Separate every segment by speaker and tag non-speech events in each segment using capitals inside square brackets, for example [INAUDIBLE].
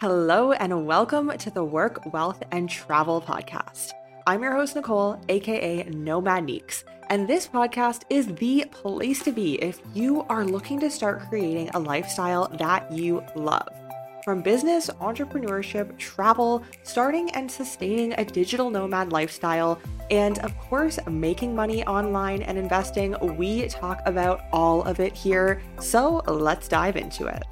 Speaker 1: Hello, and welcome to the Work, Wealth, and Travel podcast. I'm your host, Nicole, aka Nomad Neeks, and this podcast is the place to be if you are looking to start creating a lifestyle that you love. From business, entrepreneurship, travel, starting and sustaining a digital nomad lifestyle, and of course, making money online and investing, we talk about all of it here. So let's dive into it.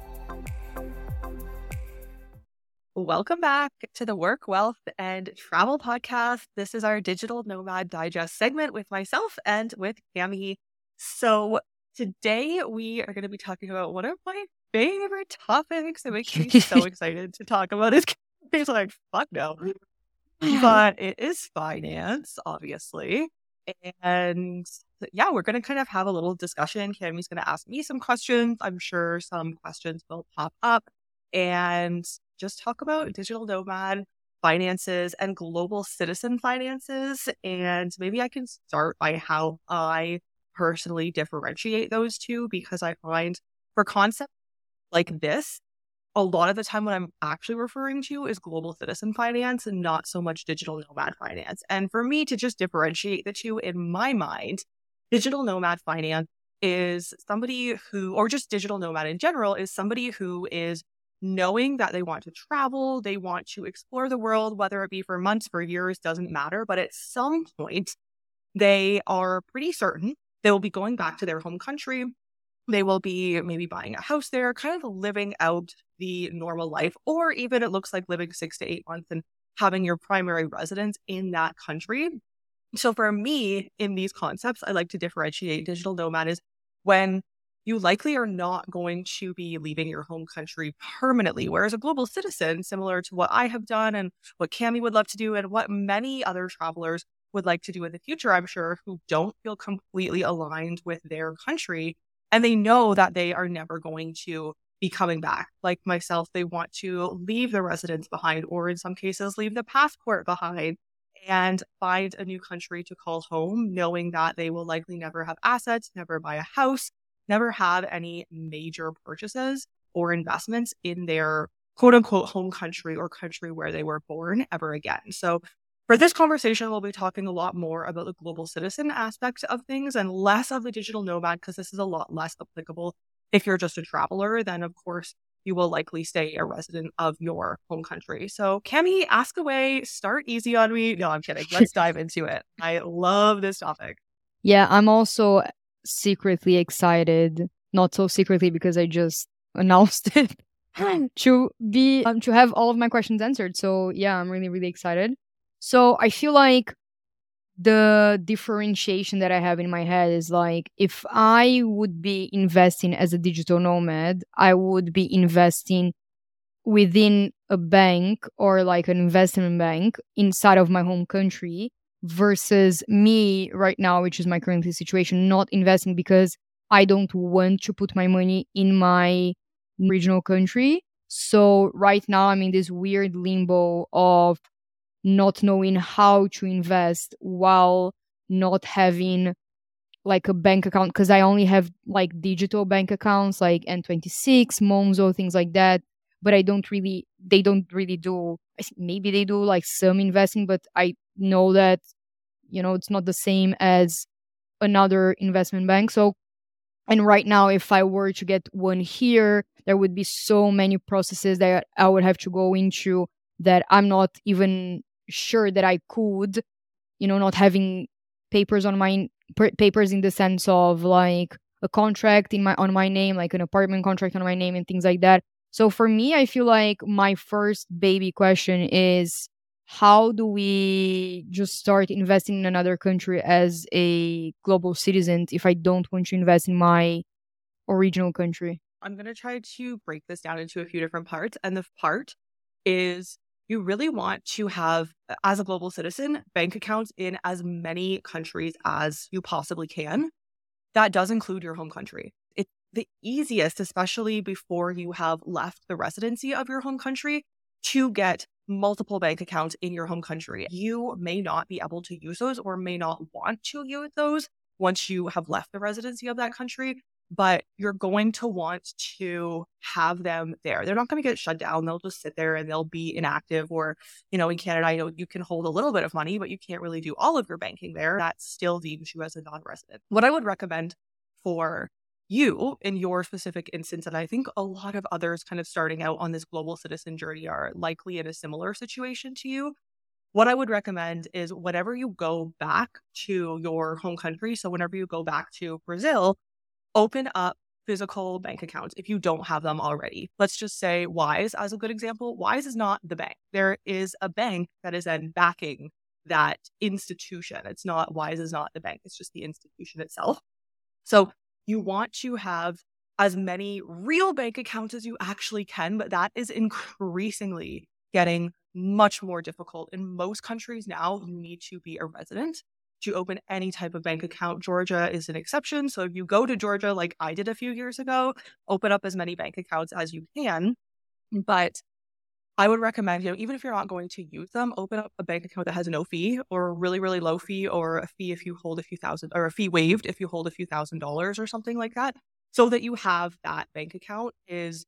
Speaker 1: Welcome back to the Work, Wealth, and Travel podcast. This is our Digital Nomad Digest segment with myself and with Cami. So today we are going to be talking about one of my favorite topics that makes me so [LAUGHS] excited to talk about. Is [LAUGHS] he's like, fuck no. [SIGHS] But it is finance, obviously. And yeah, we're going to kind of have a little discussion. Cami's going to ask me some questions. I'm sure some questions will pop up and just talk about digital nomad finances and global citizen finances. And maybe I can start by how I personally differentiate those two because I find for concepts like this, a lot of the time what I'm actually referring to is global citizen finance and not so much digital nomad finance. And for me to just differentiate the two in my mind, digital nomad finance is somebody who, or just digital nomad in general, is somebody who is knowing that they want to travel, they want to explore the world, whether it be for months, for years, doesn't matter. But at some point, they are pretty certain they will be going back to their home country. They will be maybe buying a house there, kind of living out the normal life, or even it looks like living six to eight months and having your primary residence in that country. So for me, in these concepts, I like to differentiate digital nomad is when you likely are not going to be leaving your home country permanently. Whereas a global citizen, similar to what I have done and what Cami would love to do, and what many other travelers would like to do in the future, I'm sure, who don't feel completely aligned with their country. And they know that they are never going to be coming back. Like myself, they want to leave the residence behind, or in some cases, leave the passport behind and find a new country to call home, knowing that they will likely never have assets, never buy a house, never have any major purchases or investments in their quote unquote home country or country where they were born ever again. So, for this conversation, we'll be talking a lot more about the global citizen aspect of things and less of the digital nomad because this is a lot less applicable if you're just a traveler. Then, of course, you will likely stay a resident of your home country. So, Cami, ask away, start easy on me. No, I'm kidding. Let's dive into it. I love this topic.
Speaker 2: Yeah, I'm also secretly excited, not so secretly because I just [LAUGHS] announced it [LAUGHS] to be um, to have all of my questions answered. So yeah, I'm really really excited. So I feel like the differentiation that I have in my head is like if I would be investing as a digital nomad, I would be investing within a bank or like an investment bank inside of my home country versus me right now, which is my current situation, not investing because I don't want to put my money in my regional country. So right now I'm in this weird limbo of not knowing how to invest while not having like a bank account because I only have like digital bank accounts like N26, Monzo, things like that. But I don't really, they don't really do, maybe they do like some investing, but I know that you know it's not the same as another investment bank. So and right now if i were to get one here there would be so many processes that i would have to go into that i'm not even sure that i could you know not having papers on my papers in the sense of like a contract in my on my name like an apartment contract on my name and things like that. So for me i feel like my first baby question is how do we just start investing in another country as a global citizen if I don't want to invest in my original country?
Speaker 1: I'm going to try to break this down into a few different parts. And the part is you really want to have, as a global citizen, bank accounts in as many countries as you possibly can. That does include your home country. It's the easiest, especially before you have left the residency of your home country, to get multiple bank accounts in your home country. You may not be able to use those or may not want to use those once you have left the residency of that country. but you're going to want to have them there. They're not going to get shut down. They'll just sit there and they'll be inactive. Or, you know, in Canada, I know you can hold a little bit of money, but you can't really do all of your banking there. That still deems you as a non resident. What I would recommend for you in your specific instance, and I think a lot of others kind of starting out on this global citizen journey are likely in a similar situation to you. What I would recommend is whenever you go back to your home country, so whenever you go back to Brazil, open up physical bank accounts if you don't have them already. Let's just say Wise as a good example. Wise is not the bank. There is a bank that is then backing that institution. It's not Wise is not the bank. It's just the institution itself. So you want to have as many real bank accounts as you actually can, but that is increasingly getting much more difficult. In most countries now, you need to be a resident to open any type of bank account. Georgia is an exception. So if you go to Georgia, like I did a few years ago, open up as many bank accounts as you can. But I would recommend, you know, even if you're not going to use them, open up a bank account that has no fee or a really, really low fee or a fee if you hold a few thousand or a fee waived if you hold a few thousand dollars or something like that. So that you have that bank account is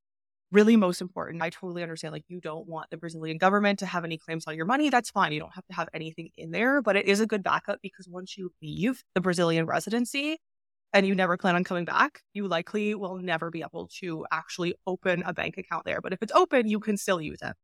Speaker 1: really most important. I totally understand like you don't want the Brazilian government to have any claims on your money. That's fine. You don't have to have anything in there, but it is a good backup because once you leave the Brazilian residency and you never plan on coming back, you likely will never be able to actually open a bank account there. But if it's open, you can still use it.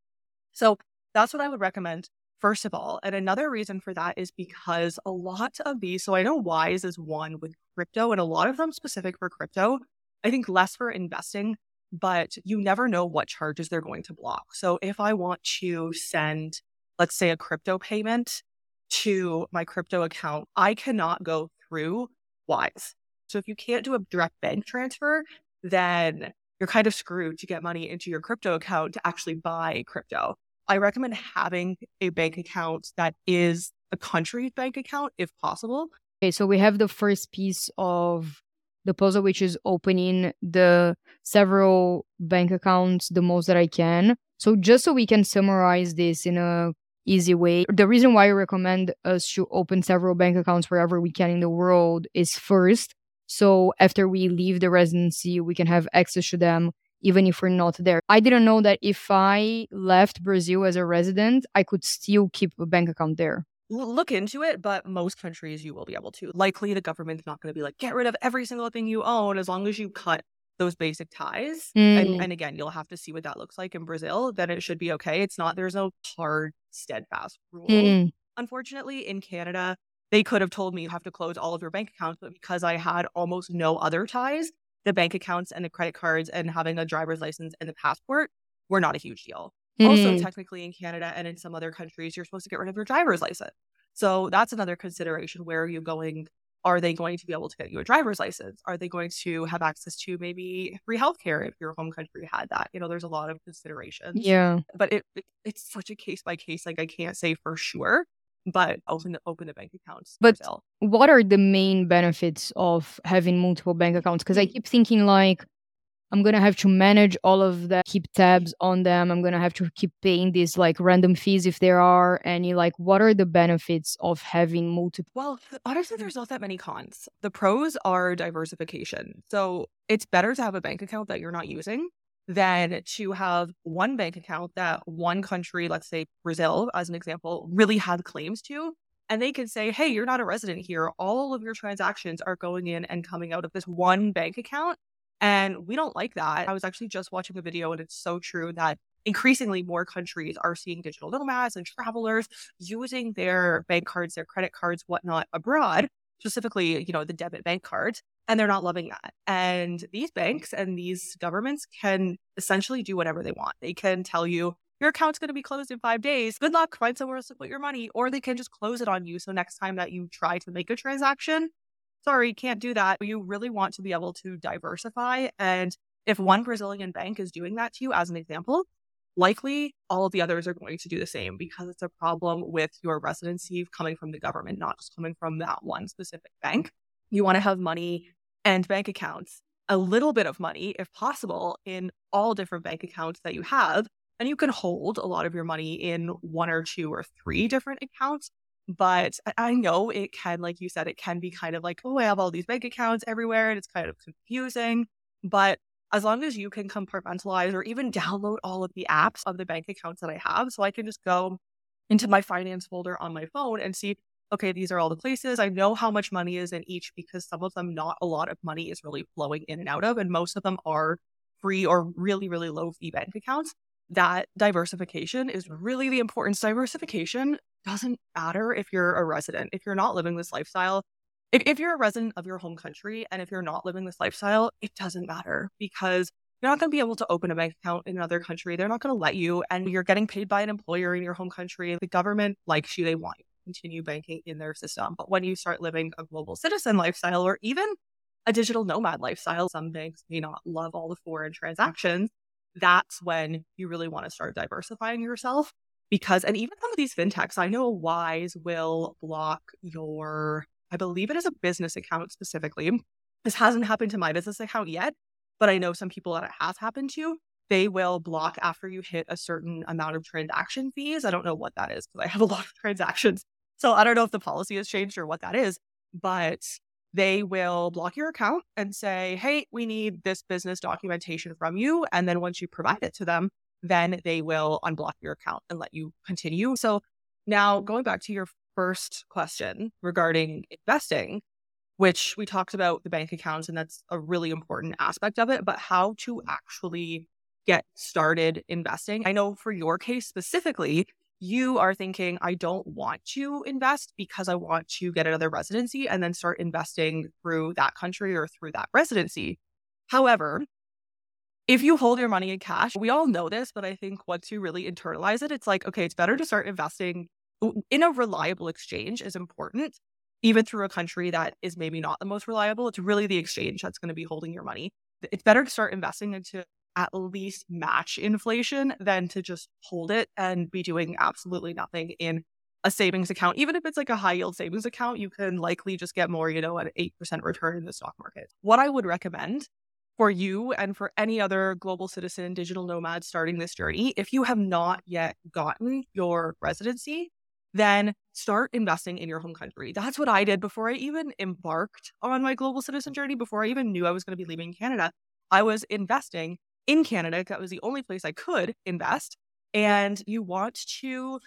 Speaker 1: So that's what I would recommend first of all. And another reason for that is because a lot of these, so I know Wise is one with crypto and a lot of them specific for crypto. I think less for investing but you never know what charges they're going to block. So if I want to send, let's say, a crypto payment to my crypto account, I cannot go through Wise. So if you can't do a direct bank transfer, then you're kind of screwed to get money into your crypto account to actually buy crypto. I recommend having a bank account that is a country bank account if possible.
Speaker 2: Okay, so we have the first piece of the puzzle, which is opening the several bank accounts the most that I can. So just so we can summarize this in a easy way, the reason why I recommend us to open several bank accounts wherever we can in the world is first, so after we leave the residency, we can have access to them even if we're not there. I didn't know that if I left Brazil as a resident, I could still keep a bank account there
Speaker 1: look into it, but most countries you will be able to. Likely the government's not going to be like, get rid of every single thing you own as long as you cut those basic ties. Mm. And, and, again, you'll have to see what that looks like in Brazil. Then it should be okay. It's not, there's no hard, steadfast rule. Mm. Unfortunately, in Canada, they could have told me you have to close all of your bank accounts, but because I had almost no other ties, the bank accounts and the credit cards and having a driver's license and the passport were not a huge deal. Mm-hmm. Also, technically in Canada and in some other countries, you're supposed to get rid of your driver's license. So that's another consideration. Where are you going? Are they going to be able to get you a driver's license? Are they going to have access to maybe free healthcare if your home country had that? You know, there's a lot of considerations.
Speaker 2: Yeah.
Speaker 1: But it, it it's such a case by case. Like I can't say for sure but open open the bank accounts.
Speaker 2: But what are the main benefits of having multiple bank accounts? Because I mm. keep thinking like I'm gonna have to manage all of that, keep tabs on them. I'm gonna have to keep paying these like random fees if there are any. Like, what are the benefits of having multiple?
Speaker 1: Well, honestly, there's not that many cons. The pros are diversification. So it's better to have a bank account that you're not using than to have one bank account that one country, let's say Brazil, as an example, really had claims to. And they can say, hey, you're not a resident here. All of your transactions are going in and coming out of this one bank account. And we don't like that. I was actually just watching a video, and it's so true that increasingly more countries are seeing digital nomads and travelers using their bank cards, their credit cards, whatnot abroad, specifically, you know, the debit bank cards, and they're not loving that. And these banks and these governments can essentially do whatever they want. They can tell you your account's going to be closed in five days. Good luck. Find somewhere else to put your money. Or they can just close it on you. So next time that you try to make a transaction, sorry, can't do that. You really want to be able to diversify. And if one Brazilian bank is doing that to you, as an example, likely all of the others are going to do the same because it's a problem with your residency coming from the government, not just coming from that one specific bank. You want to have money and bank accounts, a little bit of money, if possible, in all different bank accounts that you have. And you can hold a lot of your money in one or two or three different accounts But I know it can, like you said, it can be kind of like, oh, I have all these bank accounts everywhere and it's kind of confusing. But as long as you can compartmentalize or even [LAUGHS] download all of the apps of the bank accounts that I have, so I can just go into my finance folder on my phone and see, okay, these are all the places. I know how much money is in each because some of them, not a lot of money is really flowing in and out of, and most of them are free or really, really low fee bank accounts. That diversification is really the importance. Diversification doesn't matter if you're a resident, if you're not living this lifestyle. If, if you're a resident of your home country and if you're not living this lifestyle, it doesn't matter because you're not going to be able to open a bank account in another country. They're not going to let you, and you're getting paid by an employer in your home country. The government likes you, they want you continue banking in their system. But when you start living a global citizen lifestyle or even a digital nomad lifestyle, some banks may not love all the foreign transactions. That's when you really want to start diversifying yourself because, and even some of these fintechs, I know Wise will block your, I believe it is a business account specifically. This hasn't happened to my business account yet, but I know some people that it has happened to. They will block after you hit a certain amount of transaction fees. I don't know what that is because I have a lot of [LAUGHS] transactions. So I don't know if the policy has changed or what that is, but they will block your account and say, hey, we need this business documentation from you. And then once you provide it to them, then they will unblock your account and let you continue. So now going back to your first question regarding investing, which we talked about the bank accounts, and that's a really important aspect of it, but how to actually get started investing. I know for your case specifically, you are thinking, I don't want to invest because I want to get another residency and then start investing through that country or through that residency. However, if you hold your money in cash, we all know this, but I think once you really internalize it, it's like, okay, it's better to start investing in a reliable exchange is important, even through a country that is maybe not the most reliable. It's really the exchange that's going to be holding your money. It's better to start investing into at least match inflation than to just hold it and be doing absolutely nothing in a savings account. Even if it's like a high yield savings account, you can likely just get more, you know, an 8% return in the stock market. What I would recommend for you and for any other global citizen digital nomad starting this journey, if you have not yet gotten your residency, then start investing in your home country. That's what I did before I even embarked on my global citizen journey, before I even knew I was going to be leaving Canada. I was investing in Canada. That was the only place I could invest. And you want to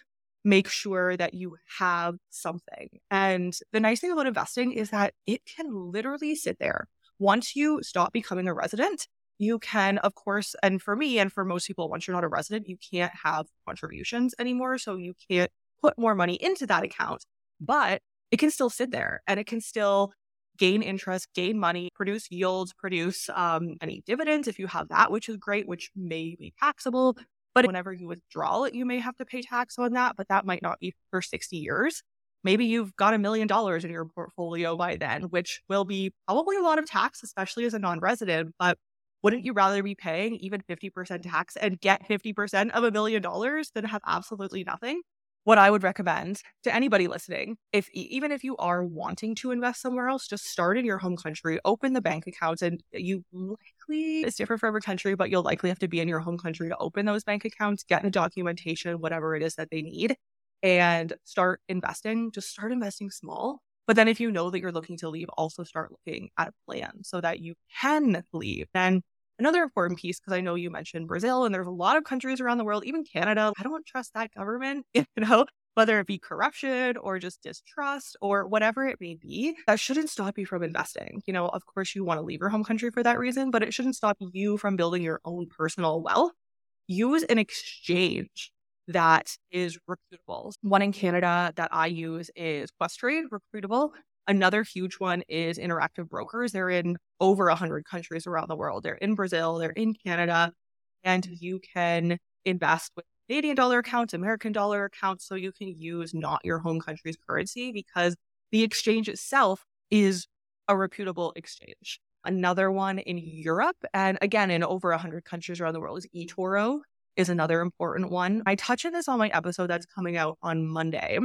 Speaker 1: make sure that you have something. And the nice thing about investing is that it can literally sit there once you stop becoming a resident, you can, of course, and for me and for most people, once you're not a resident, you can't have contributions anymore. So you can't put more money into that account, but it can still sit there and it can still gain interest, gain money, produce yields, produce um, any dividends if you have that, which is great, which may be taxable. But whenever you withdraw it, you may have to pay tax on that, but that might not be for 60 years maybe you've got a million dollars in your portfolio by then, which will be probably a lot of tax, especially as a non resident. But wouldn't you rather be paying even 50% tax and get 50% of a million dollars than have absolutely nothing? What I would recommend to anybody listening, if even if you are wanting to invest somewhere else, just start in your home country, open the bank accounts, and you likely it's different for every country, but you'll likely have to be in your home country to open those bank accounts, get the documentation, whatever it is that they need and start investing, just start investing small. But then if you know that you're looking to leave, also start looking at a plan so that you can leave. And another important piece, because I know you mentioned Brazil and there's a lot of countries around the world, even Canada. I don't trust that government, [LAUGHS] you know, whether it be corruption or just distrust or whatever it may be, that shouldn't stop you from investing. You know, of course, you want to leave your home country for that reason, but it shouldn't stop you from building your own personal wealth. Use an exchange that is recruitable. One in Canada that I use is Questrade Recruitable. Another huge one is Interactive Brokers. They're in over 100 countries around the world. They're in Brazil, they're in Canada, and you can invest with Canadian dollar accounts, American dollar accounts, so you can use not your home country's currency because the exchange itself is a reputable exchange. Another one in Europe, and again in over 100 countries around the world, is eToro is another important one. I touch on this on my episode that's coming out on Monday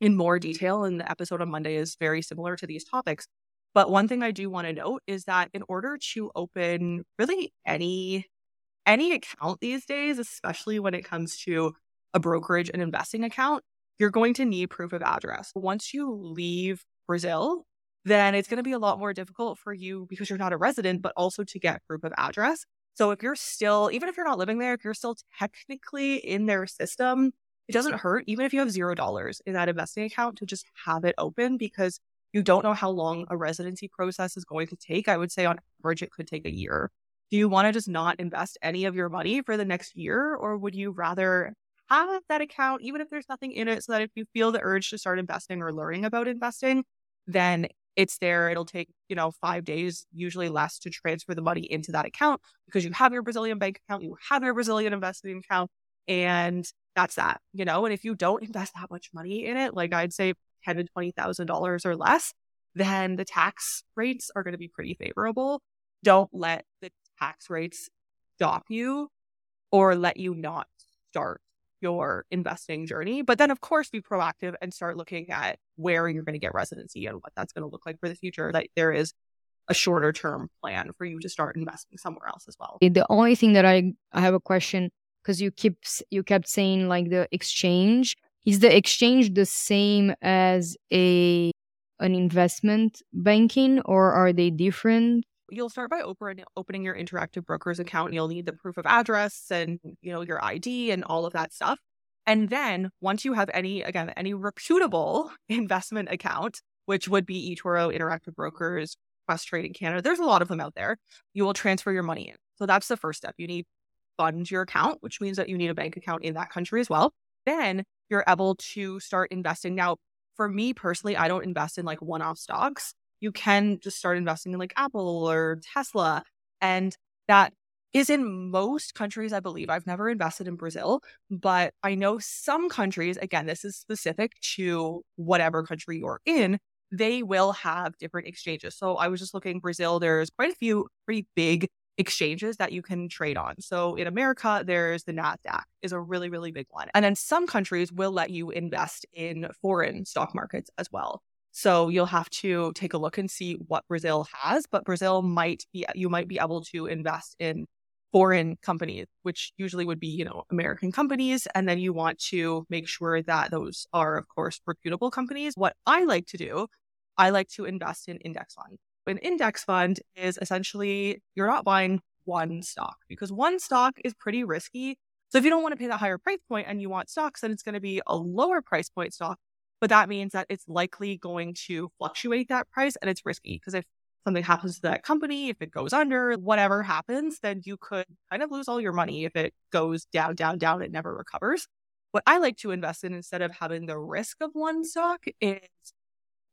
Speaker 1: in more detail, and the episode on Monday is very similar to these topics. But one thing I do want to note is that in order to open really any any account these days, especially when it comes to a brokerage and investing account, you're going to need proof of address. Once you leave Brazil, then it's going to be a lot more difficult for you because you're not a resident, but also to get proof of address. So if you're still, even if you're not living there, if you're still technically in their system, it doesn't hurt, even if you have zero dollars in that investing account, to just have it open because you don't know how long a residency process is going to take. I would say on average, it could take a year. Do you want to just not invest any of your money for the next year? Or would you rather have that account, even if there's nothing in it, so that if you feel the urge to start investing or learning about investing, then it's there. It'll take, you know, five days, usually less to transfer the money into that account because you have your Brazilian bank account, you have your Brazilian investing account, and that's that, you know. And if you don't invest that much money in it, like I'd say ten to twenty thousand dollars or less, then the tax rates are going to be pretty favorable. Don't let the tax rates stop you or let you not start your investing journey. But then, of course, be proactive and start looking at where you're going to get residency and what that's going to look like for the future. That there is a shorter term plan for you to start investing somewhere else as well.
Speaker 2: The only thing that I, I have a question because you keep you kept saying like the exchange is the exchange the same as a an investment banking or are they different
Speaker 1: you'll start by open, opening your interactive brokers account. and You'll need the proof of address and you know your ID and all of that stuff. And then once you have any again any reputable [LAUGHS] investment account, which would be eToro, Interactive Brokers, Quest Trading Canada, there's a lot of them out there. You will transfer your money in. So that's the first step. You need fund your account, which means that you need a bank account in that country as well. Then you're able to start investing. Now, for me personally, I don't invest in like one-off stocks you can just start investing in like Apple or Tesla. And that is in most countries, I believe. I've never invested in Brazil, but I know some countries, again, this is specific to whatever country you're in, they will have different exchanges. So I was just looking, Brazil, there's quite a few pretty big exchanges that you can trade on. So in America, there's the NASDAQ is a really, really big one. And then some countries will let you invest in foreign stock markets as well. So you'll have to take a look and see what Brazil has, but Brazil might be, you might be able to invest in foreign companies, which usually would be, you know, American companies. And then you want to make sure that those are, of course, reputable companies. What I like to do, I like to invest in index funds. An index fund is essentially you're not buying one stock because one stock is pretty risky. So if you don't want to pay that higher price point and you want stocks, then it's going to be a lower price point stock but that means that it's likely going to fluctuate that price and it's risky because if something happens to that company, if it goes under, whatever happens, then you could kind of lose all your money if it goes down, down, down, it never recovers. What I like to invest in instead of having the risk of one stock is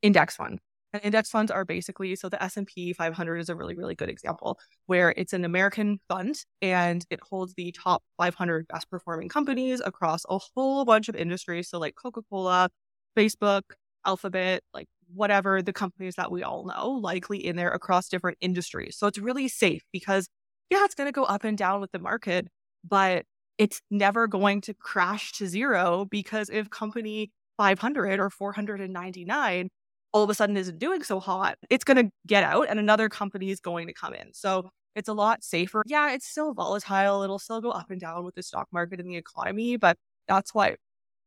Speaker 1: index fund. And index funds are basically so the S&P 500 is a really really good example where it's an American fund and it holds the top 500 best performing companies across a whole bunch of industries so like Coca-Cola, Facebook, Alphabet, like whatever the companies that we all know, likely in there across different industries. So it's really safe because, yeah, it's going to go up and down with the market, but it's never going to crash to zero because if company 500 or 499 all of a sudden isn't doing so hot, it's going to get out and another company is going to come in. So it's a lot safer. Yeah, it's still volatile. It'll still go up and down with the stock market and the economy, but that's why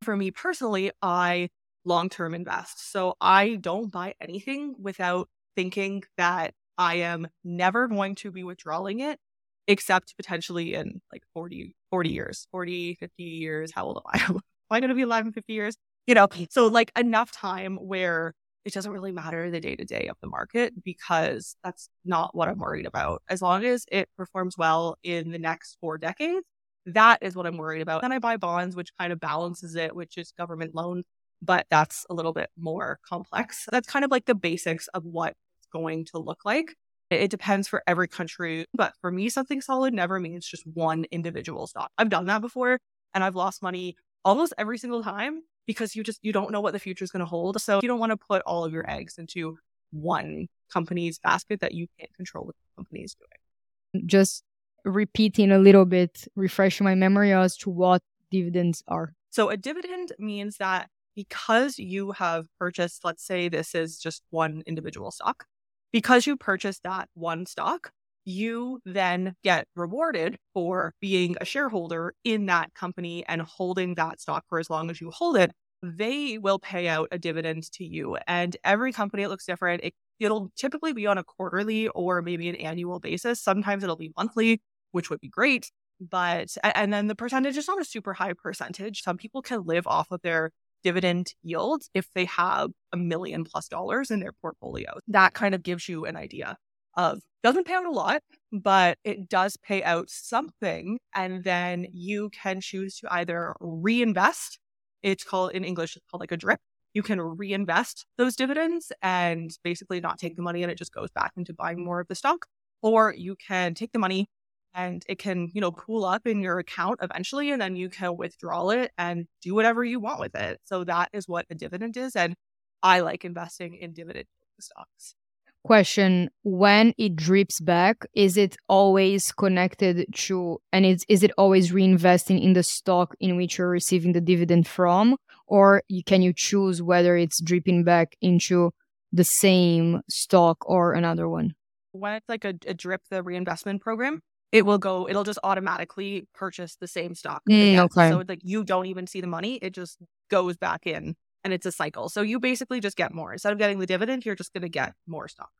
Speaker 1: for me personally, I long term invest. So I don't buy anything without thinking that I am never going to be withdrawing it except potentially in like 40, 40 years, 40, 50 years. How old am I? [LAUGHS] am I going to be alive in 50 years? You know, so like enough time where it doesn't really matter the day to day of the market because that's not what I'm worried about. As long as it performs well in the next four decades, that is what I'm worried about. Then I buy bonds, which kind of balances it, which is government loans but that's a little bit more complex. That's kind of like the basics of what it's going to look like. It depends for every country, but for me, something solid never means just one individual stock. I've done that before and I've lost money almost every single time because you just you don't know what the future is going to hold. So you don't want to put all of your eggs into one company's basket that you can't control what the company is doing.
Speaker 2: Just repeating a little bit, refreshing my memory as to what dividends are.
Speaker 1: So a dividend means that because you have purchased, let's say this is just one individual stock, because you purchased that one stock, you then get rewarded for being a shareholder in that company and holding that stock for as long as you hold it. They will pay out a dividend to you. And every company, it looks different. It, it'll typically be on a quarterly or maybe an annual basis. Sometimes it'll be monthly, which would be great. But, and then the percentage is not a super high percentage. Some people can live off of their dividend yields if they have a million plus dollars in their portfolio. That kind of gives you an idea of doesn't pay out a lot, but it does pay out something. And then you can choose to either reinvest. It's called in English, it's called like a drip. You can reinvest those dividends and basically not take the money and it just goes back into buying more of the stock. Or you can take the money and it can, you know, pool up in your account eventually and then you can withdraw it and do whatever you want with it. So that is what a dividend is. And I like investing in dividend stocks
Speaker 2: question when it drips back is it always connected to and is, is it always reinvesting in the stock in which you're receiving the dividend from? Or you, can you choose whether it's dripping back into the same stock or another one?
Speaker 1: When it's like a, a drip the reinvestment program it will go it'll just automatically purchase the same stock
Speaker 2: mm, okay.
Speaker 1: so it's like you don't even see the money it just goes back in and it's a cycle. So you basically just get more. Instead of getting the dividend, you're just going to get more stock.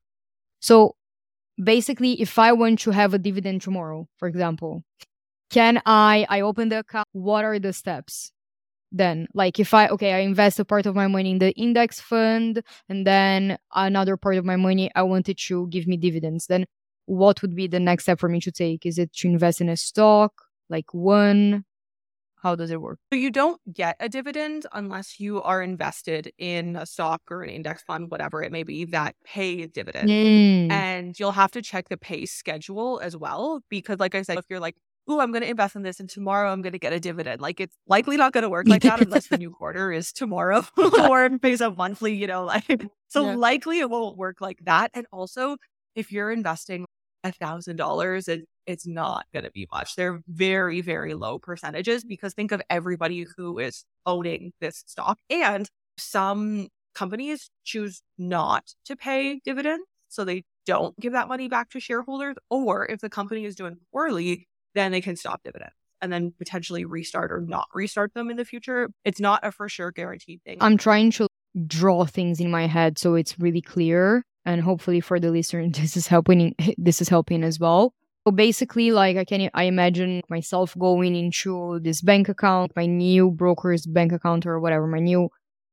Speaker 2: So basically, if I want to have a dividend tomorrow, for example, can I, I open the account, what are the steps? Then, like if I, okay, I invest a part of my money in the index fund and then another part of my money, I wanted to give me dividends. Then what would be the next step for me to take? Is it to invest in a stock, like one, how does it work?
Speaker 1: So you don't get a dividend unless you are invested in a stock or an index fund, whatever it may be, that pay dividend.
Speaker 2: Mm.
Speaker 1: And you'll have to check the pay schedule as well. Because like I said, if you're like, oh, I'm going to invest in this and tomorrow I'm going to get a dividend. Like it's likely not going to work like that unless the [LAUGHS] new quarter is tomorrow [LAUGHS] [LAUGHS] or it pays out monthly, you know, like so yeah. likely it won't work like that. And also if you're investing a thousand dollars and it's not going to be much. They're very, very low percentages because think of everybody who is owning this stock. And some companies choose not to pay dividends. So they don't give that money back to shareholders. Or if the company is doing poorly, then they can stop dividends and then potentially restart or not restart them in the future. It's not a for sure guaranteed thing.
Speaker 2: I'm trying to draw things in my head so it's really clear and hopefully for the listener [LAUGHS] this is helping [LAUGHS] this is helping as well so basically, like I can, I imagine myself going into this bank account, my new broker's bank account or whatever, my new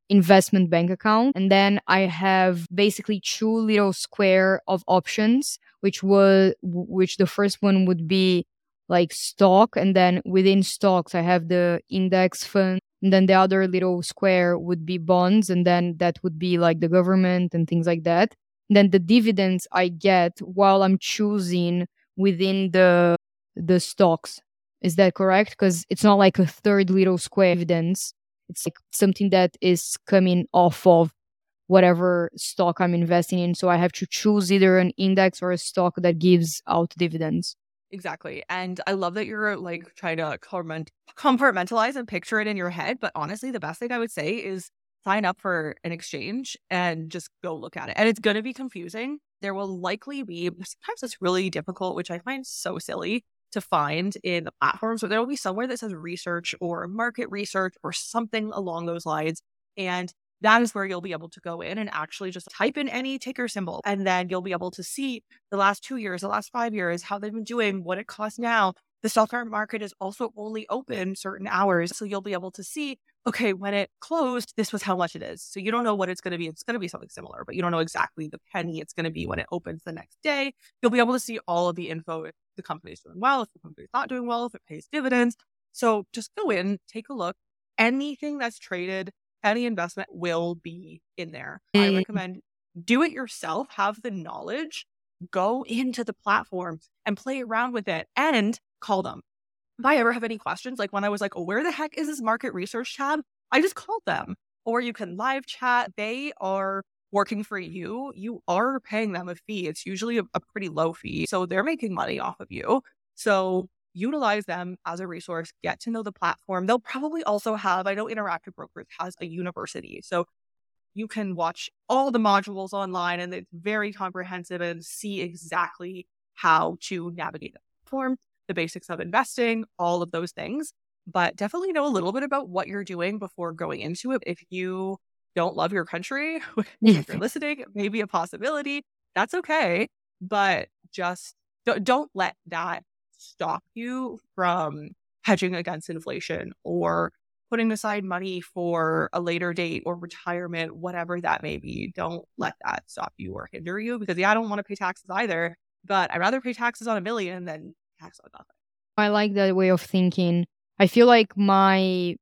Speaker 2: investment bank account. And then I have basically two little square of options, which was, which the first one would be like stock. And then within stocks, I have the index fund. And then the other little square would be bonds. And then that would be like the government and things like that. And then the dividends I get while I'm choosing within the the stocks. Is that correct? Because it's not like a third little square evidence. It's like something that is coming off of whatever stock I'm investing in. So I have to choose either an index or a stock that gives out dividends.
Speaker 1: Exactly. And I love that you're like trying to compartmentalize and picture it in your head. But honestly, the best thing I would say is sign up for an exchange and just go look at it. And it's going to be confusing there will likely be sometimes it's really difficult, which I find so silly to find in the platforms, but there will be somewhere that says research or market research or something along those lines. And that is where you'll be able to go in and actually just type in any ticker symbol. And then you'll be able to see the last two years, the last five years, how they've been doing, what it costs now. The stock market is also only open certain hours. So you'll be able to see okay, when it closed, this was how much it is. So you don't know what it's going to be. It's going to be something similar, but you don't know exactly the penny it's going to be when it opens the next day. You'll be able to see all of the info if the company's doing well, if the company's not doing well, if it pays dividends. So just go in, take a look. Anything that's traded, any investment will be in there. I mm. recommend do it yourself, have the knowledge, go into the platform and play around with it and call them if I ever have any questions, like when I was like, oh, where the heck is this market research tab? I just called them. Or you can live chat. They are working for you. You are paying them a fee. It's usually a, a pretty low fee. So they're making money off of you. So utilize them as a resource, get to know the platform. They'll probably also have, I know Interactive Brokers has a university. So you can watch all the modules online and it's very comprehensive and see exactly how to navigate the platform the basics of investing, all of those things. but definitely know a little bit about what you're doing before going into it. If you don't love your country, [LAUGHS] if you're listening, maybe a possibility, that's okay. But just don't, don't let that stop you from hedging against inflation or putting aside money for a later date or retirement, whatever that may be. Don't let that stop you or hinder you because, yeah, I don't want to pay taxes either, but I'd rather pay taxes on a million than tax on nothing.
Speaker 2: I like that way of thinking. I feel like my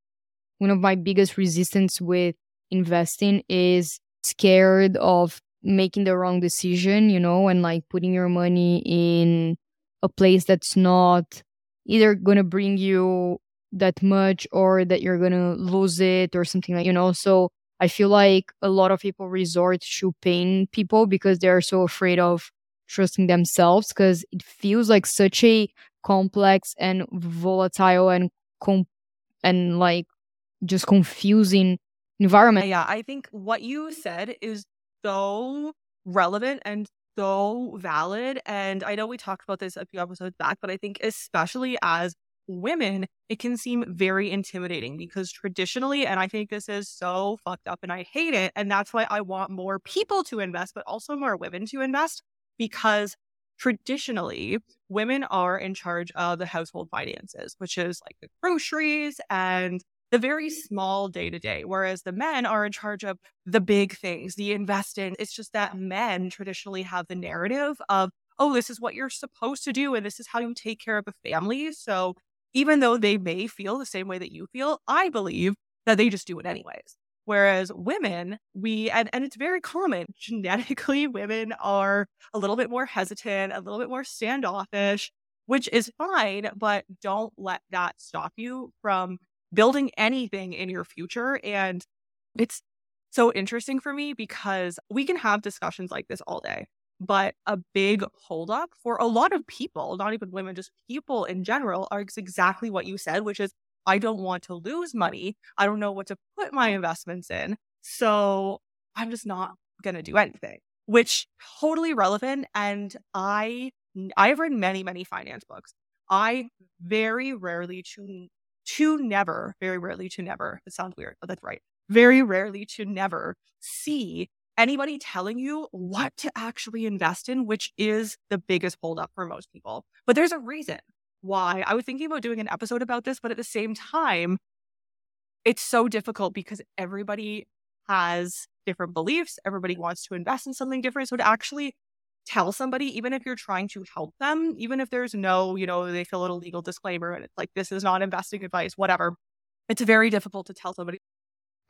Speaker 2: one of my biggest resistance with investing is scared of making the wrong decision, you know, and like putting your money in a place that's not either going to bring you that much or that you're to lose it or something like, you know. So I feel like a lot of people resort to paying people because they're so afraid of trusting themselves because it feels like such a complex and volatile and com- and like just confusing environment.
Speaker 1: Yeah, I think what you said is so relevant and so valid. And I know we talked about this a few episodes back, but I think especially as women, it can seem very intimidating because traditionally, and I think this is so fucked up and I hate it. And that's why I want more people to invest, but also more women to invest because traditionally women are in charge of the household finances, which is like the groceries and the very small day to day, whereas the men are in charge of the big things, the investing. It's just that men traditionally have the narrative of, oh, this is what you're supposed to do, and this is how you take care of a family. So even though they may feel the same way that you feel, I believe that they just do it anyways. Whereas women, we, and, and it's very common, [LAUGHS] genetically, women are a little bit more hesitant, a little bit more standoffish, which is fine, but don't let that stop you from building anything in your future. And it's so interesting for me because we can have discussions like this all day. But a big holdup for a lot of people, not even women, just people in general, are exactly what you said, which is I don't want to lose money. I don't know what to put my investments in. So I'm just not going to do anything, which totally relevant. And I, I've read many, many finance books. I very rarely to to never, very rarely to never, it sounds weird, but that's right. Very rarely to never see anybody telling you what to actually invest in, which is the biggest holdup for most people. But there's a reason why I was thinking about doing an episode about this, but at the same time, it's so difficult because everybody has different beliefs. Everybody wants to invest in something different. So to actually tell somebody, even if you're trying to help them, even if there's no, you know, they fill out a legal disclaimer and it's like, this is not investing advice, whatever. It's very difficult to tell somebody.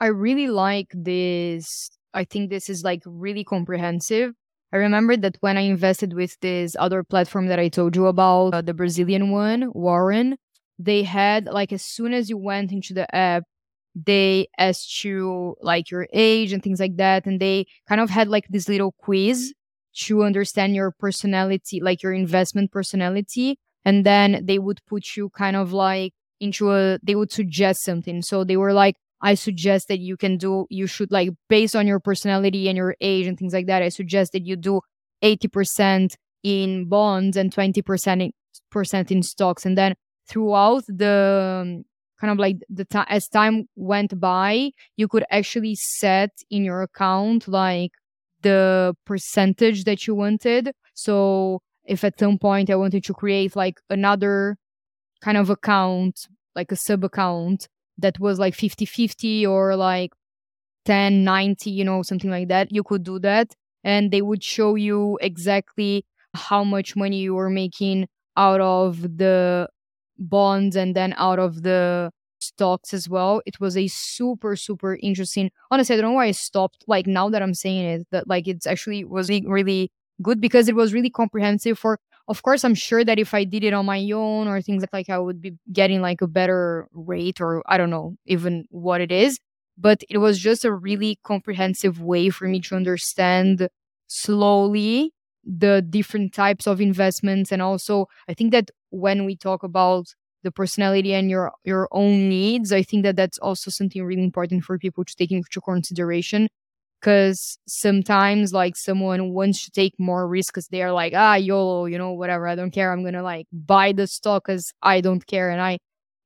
Speaker 2: I really like this. I think this is like really comprehensive. I remember that when I invested with this other platform that I told you about, uh, the Brazilian one, Warren, they had like as soon as you went into the app, they asked you like your age and things like that. And they kind of had like this little quiz to understand your personality, like your investment personality. And then they would put you kind of like into a, they would suggest something. So they were like, I suggest that you can do, you should like, based on your personality and your age and things like that, I suggest that you do 80% in bonds and 20% in, percent in stocks. And then throughout the um, kind of like the time, as time went by, you could actually set in your account like the percentage that you wanted. So if at some point I wanted to create like another kind of account, like a sub account that was like 50 50 or like 10 90, you know, something like that, you could do that. And they would show you exactly how much money you were making out of the bonds and then out of the stocks as well. It was a super, super interesting. Honestly, I don't know why I stopped. Like now that I'm saying it, that like it's actually was really good because it was really comprehensive for of course i'm sure that if i did it on my own or things like, i would be getting like a better rate or i don't know even what it is but it was just a really comprehensive way for me to understand slowly the different types of investments and also i think that when we talk about the personality and your your own needs i think that that's also something really important for people to take into consideration because sometimes like someone wants to take more risk because they're like ah yolo you know whatever i don't care i'm gonna like buy the stock because i don't care and i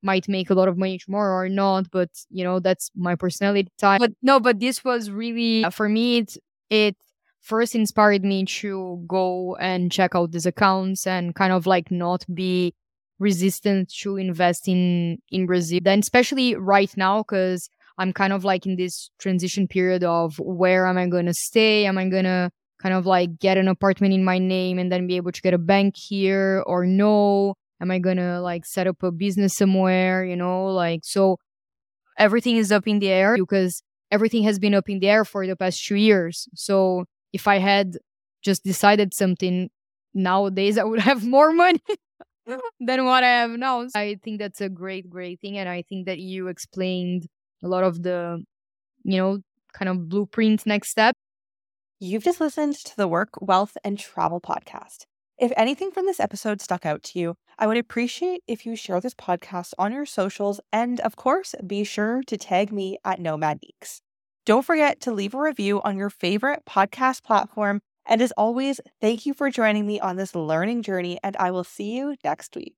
Speaker 2: might make a lot of money tomorrow or not, but you know, that's my personality type. But no, but this was really uh, for me it it first inspired me to go and check out these accounts and kind of like not be resistant to invest in in Brazil. Then especially right now cuz I'm kind of like in this transition period of where am I going to stay? Am I going to kind of like get an apartment in my name and then be able to get a bank here or no? Am I going to like set up a business somewhere, you know? Like so everything is up in the air because everything has been up in the air for the past 2 years. So if I had just decided something nowadays [LAUGHS] I would have more money [LAUGHS] than what I have now. I think that's a great great thing and I think that you explained a lot of the, you know, kind of blueprint next step.
Speaker 1: You've just listened to the Work, Wealth, and Travel podcast. If anything from this episode stuck out to you, I would appreciate if you share this podcast on your socials and, of course, be sure to tag me at Nomad Neeks. Don't forget to leave a review on your favorite podcast platform. And as always, thank you for joining me on this learning journey, and I will see you next week.